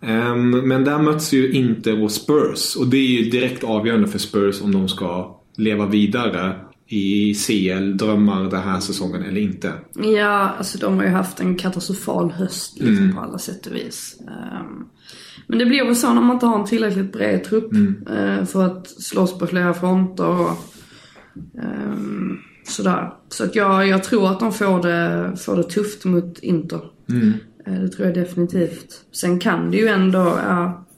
Ehm, men där möts ju Inter och Spurs och det är ju direkt avgörande för Spurs om de ska leva vidare i CL-drömmar den här säsongen eller inte. Ja, alltså de har ju haft en katastrofal höst liksom, Mm. på alla sätt och vis. Ehm, men det blir väl så när man inte har en tillräckligt bred trupp Mm. eh, för att slåss på flera fronter och ehm, sådär. Så att jag, jag tror att de får det, får det tufft mot Inter. Mm. Eh, det tror jag definitivt. Sen kan det ju ändå,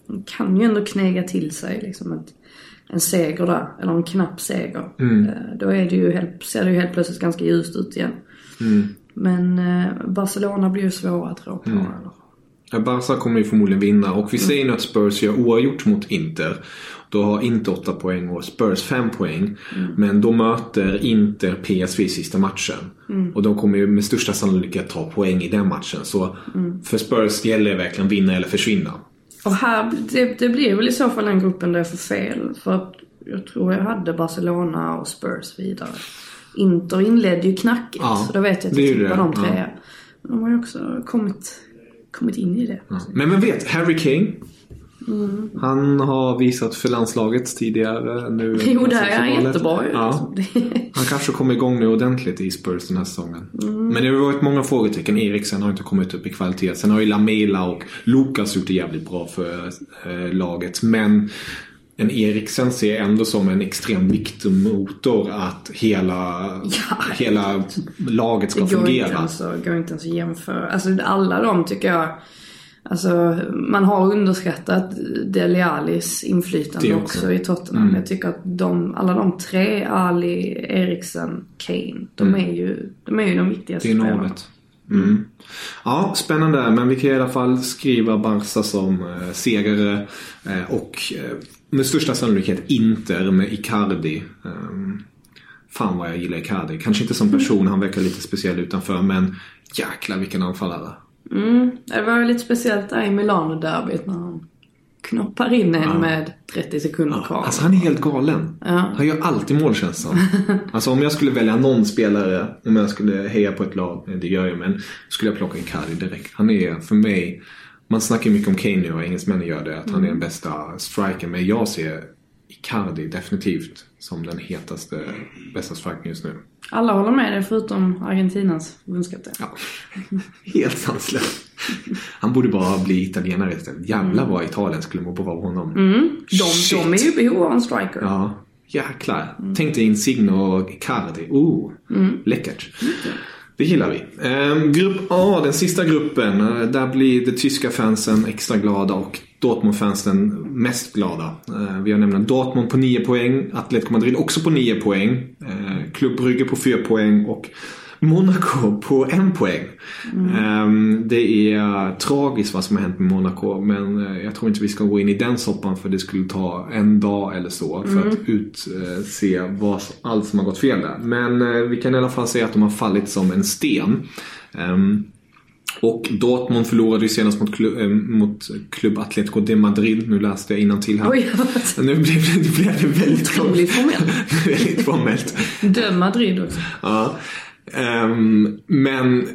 de kan ju ändå knäga till sig liksom ett, en seger där, eller en knapp seger. Mm. Eh, Då är det ju helt, ser det ju helt plötsligt ganska ljust ut igen. Mm. Men eh, Barcelona blir ju svåra att rå på. Eller? Ja, Barca kommer ju förmodligen vinna och vi säger nu att Spurs gör oavgjort mot Inter. Då har Inter 8 poäng och Spurs 5 poäng. Men då möter Inter PSV i sista matchen. Och de kommer ju med största sannolikhet ta poäng i den matchen. Så för Spurs gäller det verkligen vinna eller försvinna. Och här, det, det blir väl i så fall den gruppen där jag får fel. För att jag tror jag hade Barcelona och Spurs vidare. Inter inledde ju knackigt. Ja, så då vet jag att jag det, de tre. ja. Men de har ju också kommit, kommit in i det. Men man vet, Harry Kane. Han har visat för landslaget tidigare. Nu [laughs] Jo, där är han 60-talet. jättebra. Ja. [laughs] Han kanske kommer igång nu ordentligt i Spurs den här säsongen. Men det har varit många frågetecken. Eriksen har inte kommit upp i kvalitet. Sen har ju Lamela och Lukas gjort det jävligt bra för eh, laget. Men en Eriksen ser ändå som en extrem viktmotor att hela, [laughs] hela laget ska Det fungera. att- går inte ens att jämföra. Alltså alla de tycker jag. Alltså man har underskattat Dele Allis inflytande också. också. i Tottenham. Jag tycker att de, alla de tre, Ali, Eriksen, Kane. De, är, ju, de är ju de viktigaste Det är spelarna. navet. Mm. Ja, spännande. Men vi kan i alla fall skriva Barca som eh, segrare. Eh, och eh, med största sannolikhet Inter med Icardi. Um, fan vad jag gillar Icardi. Kanske inte som person, han verkar lite speciell utanför. Men jäklar vilken anfallare. Mm, det var ju lite speciellt där i Milano-derbyt när han knoppar in en med 30 sekunder kvar. Alltså han är helt galen. Han gör alltid mål känns som. [laughs] Alltså om jag skulle välja någon spelare, om jag skulle heja på ett lag, det gör jag men, skulle jag plocka Icardi direkt. Han är för mig, man snackar mycket om Kane nu och engelsmännen gör det, att han är den bästa strikern. Men jag ser Icardi definitivt som den hetaste, bästa strikern just nu. Alla håller med dig förutom Argentinas förbundskapten. Ja. Helt sanslöst. Han borde bara bli italienare istället. Jävlar vad Italien skulle må bra av honom. De, de är ju i behov av en striker. Ja, jäklar. Tänk dig Insigne och Icardi. Oh, läckert. Det gillar vi. Ehm, grupp A, den sista gruppen. Där blir de tyska fansen extra glada och Dortmund-fansen mest glada. Eh, vi har nämligen Dortmund på 9 poäng, Atletico Madrid också på 9 poäng, eh, Club Brugge på 4 poäng och Monaco på en poäng. Ehm, det är tragiskt vad som har hänt med Monaco men eh, jag tror inte vi ska gå in i den soppan för det skulle ta en dag eller så för att utse vad allt som har gått fel där. Men eh, vi kan i alla fall säga att de har fallit som en sten. Och Dortmund förlorade ju senast mot, klubb, äh, mot Club Atletico de Madrid. Nu läste jag innan till här. Oj, Nu blev det, blev det väldigt formellt. [laughs] väldigt formellt. Döm Madrid också. Ja. Ehm, men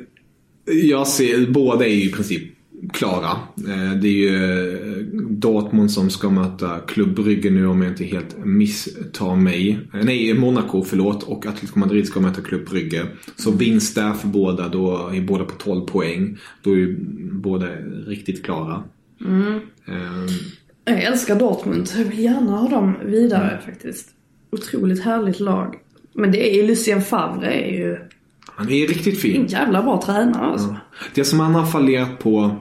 jag ser, båda är ju i princip klara. Eh, det är ju eh, Dortmund som ska möta Club Brugge nu om jag inte helt misstar mig. Eh, Nej, Monaco, förlåt. Och Atletico Madrid ska möta Club Brugge. Så vinst där för båda, då är båda på 12 poäng. Då är ju båda riktigt klara. Ehm, Jag älskar Dortmund. Jag vill gärna ha dem vidare faktiskt. Otroligt härligt lag. Men det är ju Lucien Favre är ju han är riktigt fin. en jävla bra tränare alltså. Det som han har fallerat på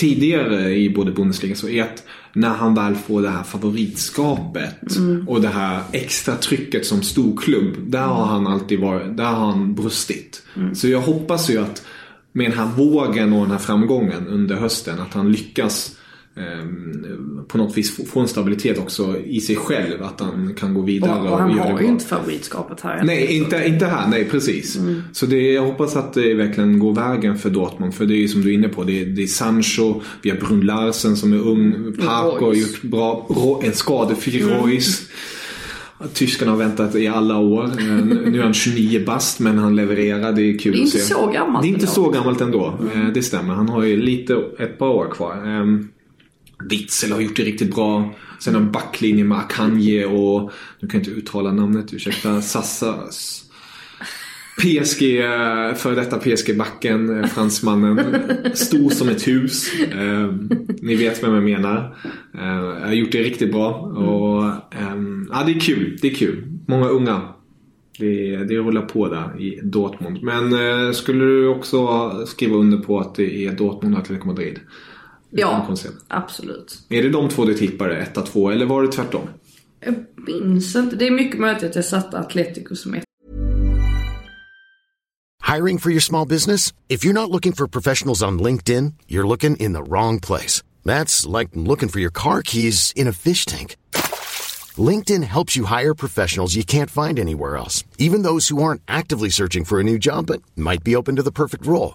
tidigare i både Bundesliga så är att när han väl får det här favoritskapet och det här extra trycket som storklubb. Där har han alltid varit, där har han brustit. Så jag hoppas ju att med den här vågen och den här framgången under hösten att han lyckas på något vis få- en stabilitet också i sig själv. Att han kan gå vidare Och, och han det har ju inte favoritskapet här. Nej, inte, inte här. Nej, precis. Så det, jag hoppas att det verkligen går vägen för Dortmund. För det är ju som du är inne på. Det är, det är Sancho, vi har Brun Larsen som är ung. Park har gjort bra. En skadefri Reus. Tyskarna har väntat i alla år. Eh, Nu är han 29 bast men han levererar. Det är kul Det är att inte se. så gammalt Det är inte ändå. så gammalt ändå. Eh, Det stämmer. Han har ju lite, ett par år kvar. Witzel har gjort det riktigt bra. Sen har backlinjen med Akanje och, nu kan jag inte uttala namnet, ursäkta, Sassas. PSG, eh, för detta PSG-backen, eh, fransmannen. Stor som ett hus. Eh, ni vet vem jag menar. Eh, har gjort det riktigt bra. Och, eh, ja, det är kul. Det är kul. Många unga. Det, det rullar på där i Dortmund. Men eh, skulle du också skriva under på att det är Dortmund och Atletico Madrid? Ja, absolut. Är det de två du tippade, 1 två eller var det tvärtom? Jag minns inte. Det är mycket möjligt att jag satte Atletico som ett. Hiring for your small business? If you're not looking for professionals on LinkedIn, you're looking in the wrong place. That's like looking for your car keys in a fish tank. LinkedIn helps you hire professionals you can't find anywhere else, even those who aren't actively searching for a new job but might be open to the perfect role.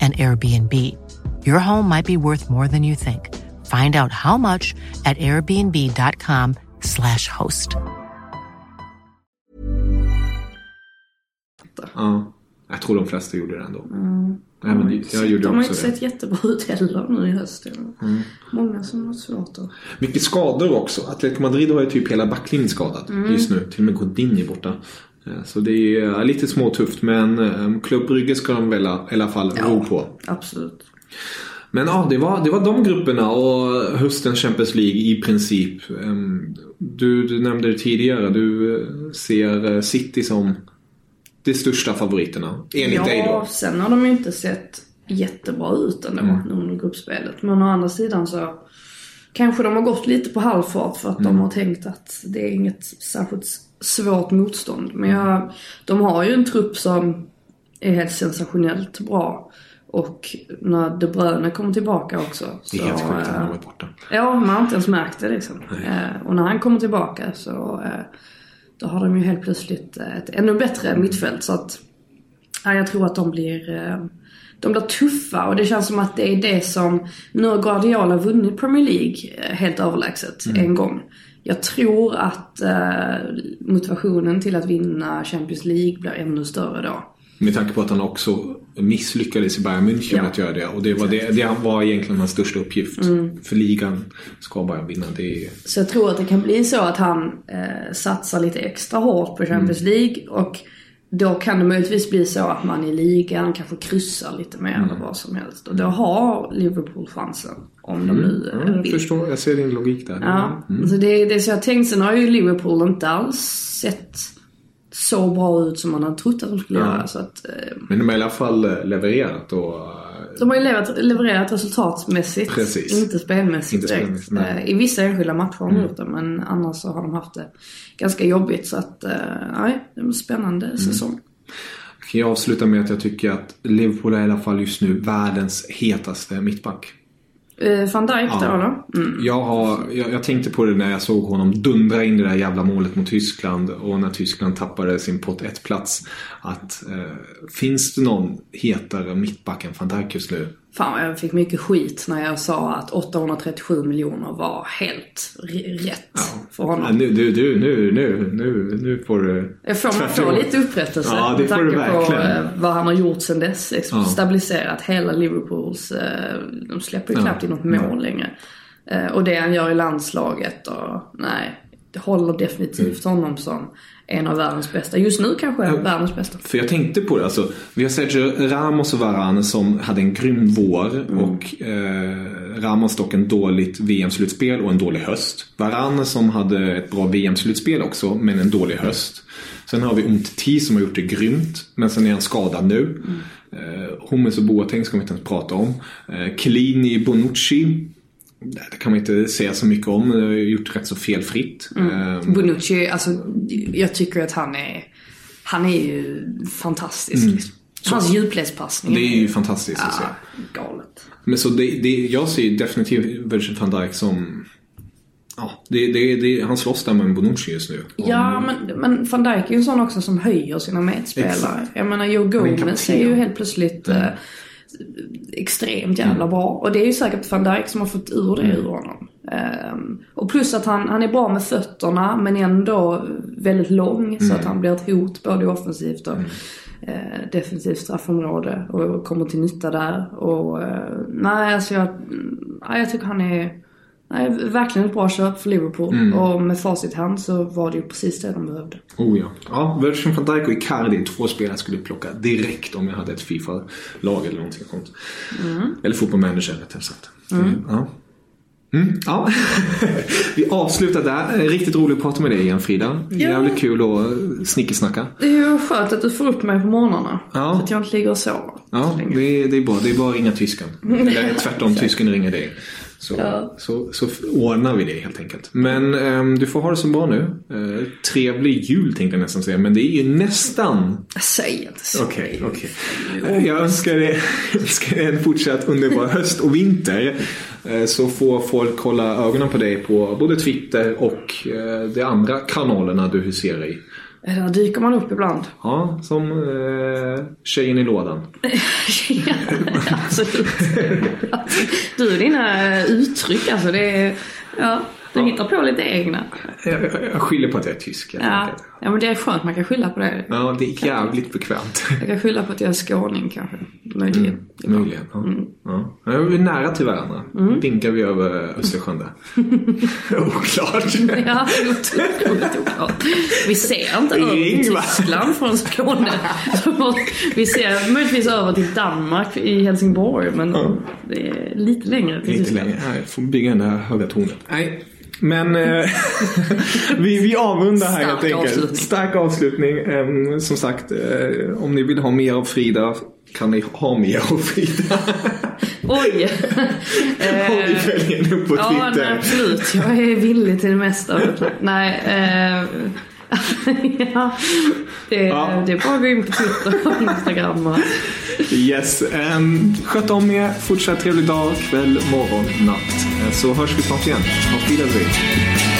an Airbnb. Your home might be worth more than you think. Find out how much at airbnb.com/slash host. Ja. Jag tror de flesta gjorde det ändå. Även jag gjorde De har inte sett jättebra ut heller nu i höst. Många som har svårt att... Mycket skador också. Atletico Madrid har ju typ hela backlinjen skadad just nu. Till och med Godin är borta. Eh, Så det är eh, lite småtufft men um, Club Brygge ska de väl i alla fall ro på. Absolut. Men ja, det var, det var de grupperna och höstens Champions League i princip. Ehm, Du, du nämnde det tidigare, du eh, ser eh, City som de största favoriterna. Enligt ja, dig då. sen har de ju inte sett jättebra ut ändå Mm. under gruppspelet. Men å andra sidan så kanske de har gått lite på halvfart för att Mm. de har tänkt att det är inget särskilt svårt motstånd. Men jag, de har ju en trupp som är helt sensationellt bra. Och när De Bruyne kommer tillbaka också. Det är helt så, sjukt att han eh, har varit borta. Ja, man har inte ens märkt det liksom. Eh, och när han kommer tillbaka så eh, då har de ju helt plötsligt eh, ett ännu bättre mittfält. Så att ja, jag tror att de blir, eh, de blir tuffa och det känns som att det är det som, nu har Guardiola vunnit Premier League eh, helt överlägset en gång. Jag tror att eh, motivationen till att vinna Champions League blir ännu större då. Med tanke på att han också misslyckades i Bayern München Ja. att göra det. Och det var, det, det var egentligen hans största uppgift. Mm. För ligan ska Bayern vinna. Det är, Så jag tror att det kan bli så att han eh, satsar lite extra hårt på Champions League och då kan det möjligtvis bli så att man i ligan kanske kryssar lite mer eller vad som helst. Och då har Liverpool chansen. Om de nu eh, ja, jag vill. förstår, jag ser din logik där. Ja, så det, det är så jag tänkte. Sen har ju Liverpool inte alls sett så bra ut som man hade trott att de skulle göra. Så att, eh, Men de har i alla fall eh, levererat och eh, de har ju levererat, levererat resultatmässigt. Precis. Inte spelmässigt Inte direkt. spelmässigt. Mm. Eh, I vissa enskilda matcher har de gjort det, men annars så har de haft det ganska jobbigt. Så att, eh, nej, det är en spännande Mm. säsong. kan jag avsluta med att jag tycker att Liverpool är i alla fall just nu världens hetaste mittback. Eh, Van Dijk Ja. då eller? Mm. Jag, har, jag, jag tänkte på det när jag såg honom dundra in det där jävla målet mot Tyskland och när Tyskland tappade sin pott 1-plats. Att eh, finns det någon hetare mittback än van Dijk just nu? Fan jag fick mycket skit när jag sa att 837 miljoner var helt rätt för honom. Ja, nu, du, du, nu, nu, nu, nu får du... Jag får, man får lite upprättelse Ja, det med får du tanke på verkligen. eh, vad han har gjort sen dess. Ex- Ja. Stabiliserat hela Liverpools, eh, de släpper ju Ja. knappt in något mål längre. Eh, och det han gör i landslaget och nej, håller definitivt Mm. honom som en av världens bästa. Just nu kanske världens bästa. För jag tänkte på det, alltså, vi har Sergio Ramos och Varane som hade en grym vår och eh, Ramos dock en dåligt VM-slutspel och en dålig höst. Varane som hade ett bra VM-slutspel också, men en dålig höst. Sen har vi Umtiti som har gjort det grymt, men sen är han skadad nu. Eh, Hummus och Boateng ska vi inte ens prata om. Eh, Chiellini, Bonucci. Det kan man inte säga så mycket om, de har gjort rätt så felfritt. Eh, Bonucci, alltså jag tycker att han är, han är ju fantastisk. liksom. Hans djupledspassning Mm. det är ju fantastiskt att se. ja, galet. Men så det, det, jag ser ju definitivt Virgil van Dijk som... Ja, det, det, det, han slåss där med Bonucci just nu. Ja, men, men van Dijk är ju en sån också som höjer sina medspelare. Exakt. Jag menar, Joe Gomez är ju helt plötsligt eh, extremt jävla bra. Och det är ju säkert van Dijk som har fått ur det ur honom. Ehm, och plus att han, han är bra med fötterna men ändå väldigt lång så att han blir ett hot både offensivt och eh, defensivt straffområde och kommer till nytta där. Och eh, nej, alltså jag, nej, jag tycker han är Nej, verkligen ett bra köp för Liverpool. Och med facit hand så var det ju precis det de behövde. Oh ja. Ja, Virgil van Dijk och Icardi två spelare skulle plocka direkt om jag hade ett Fifa-lag eller någonting sånt. Eller Football Manager rättare sagt. Ja. Mm, ja. [laughs] Vi avslutar där. Riktigt roligt att prata med dig igen Frida. Jävligt kul att snickesnacka. Det är ju skönt att du får upp mig på morgnarna. Ja. Så att jag inte ligger och sover. Ja, det är, det är bra. Det är bara att ringa tysken. [laughs] Eller tvärtom, tysken ringer dig. Så, Ja. så, så ordnar vi det helt enkelt. Men ehm, du får ha det så bra nu. Uh, trevlig jul tänkte jag nästan säga. Men det är ju nästan Säg inte så. Okej, okej. Jag önskar önskar er en fortsatt underbar höst och vinter. Eh, Så får folk hålla ögonen på dig på både Twitter och eh, de andra kanalerna du huserar i. Där dyker man upp ibland. [laughs] Ja, som eh, tjejen i lådan. ja, absolut. Du och dina uttryck alltså. Det är, ja, du hittar på lite egna. Jag, jag, jag skyller på att jag är tysk helt Ja. ja, men det är skönt. Man kan skylla på det. Ja, det är jävligt bekvämt. Jag kan skylla på att jag är skåning kanske. Möjligen. Möjligen. Ja. Ja. Ja, vi är nära till varandra. Vinkar vi över Östersjön där. [laughs] Oklart. Ja, otroligt oklart. Vi ser inte över till. Tyskland från Skåne. [laughs] Vi ser möjligtvis över till Danmark i Helsingborg, men det är lite längre till Lite Tyskland. längre. Nej, jag får bygga den där höga tonen. Nej. Men eh, [laughs] vi, vi avrundar här Stark helt enkelt. avslutning. Stark avslutning. Em, som sagt, eh, om ni vill ha mer av Frida kan ni ha mer av Frida. [laughs] Oj! om ni följer henne på Ja, nej, Twitter. absolut. Jag är villig till det mesta. Nej, eh, [laughs] ja, det, Ja. det är bara att gå in på Twitter och Instagram. Och, Yes. Um, sköt om er. Fortsatt trevlig dag, kväll, morgon, natt. Eh, Så hörs vi snart igen. Auf Wiedersehen.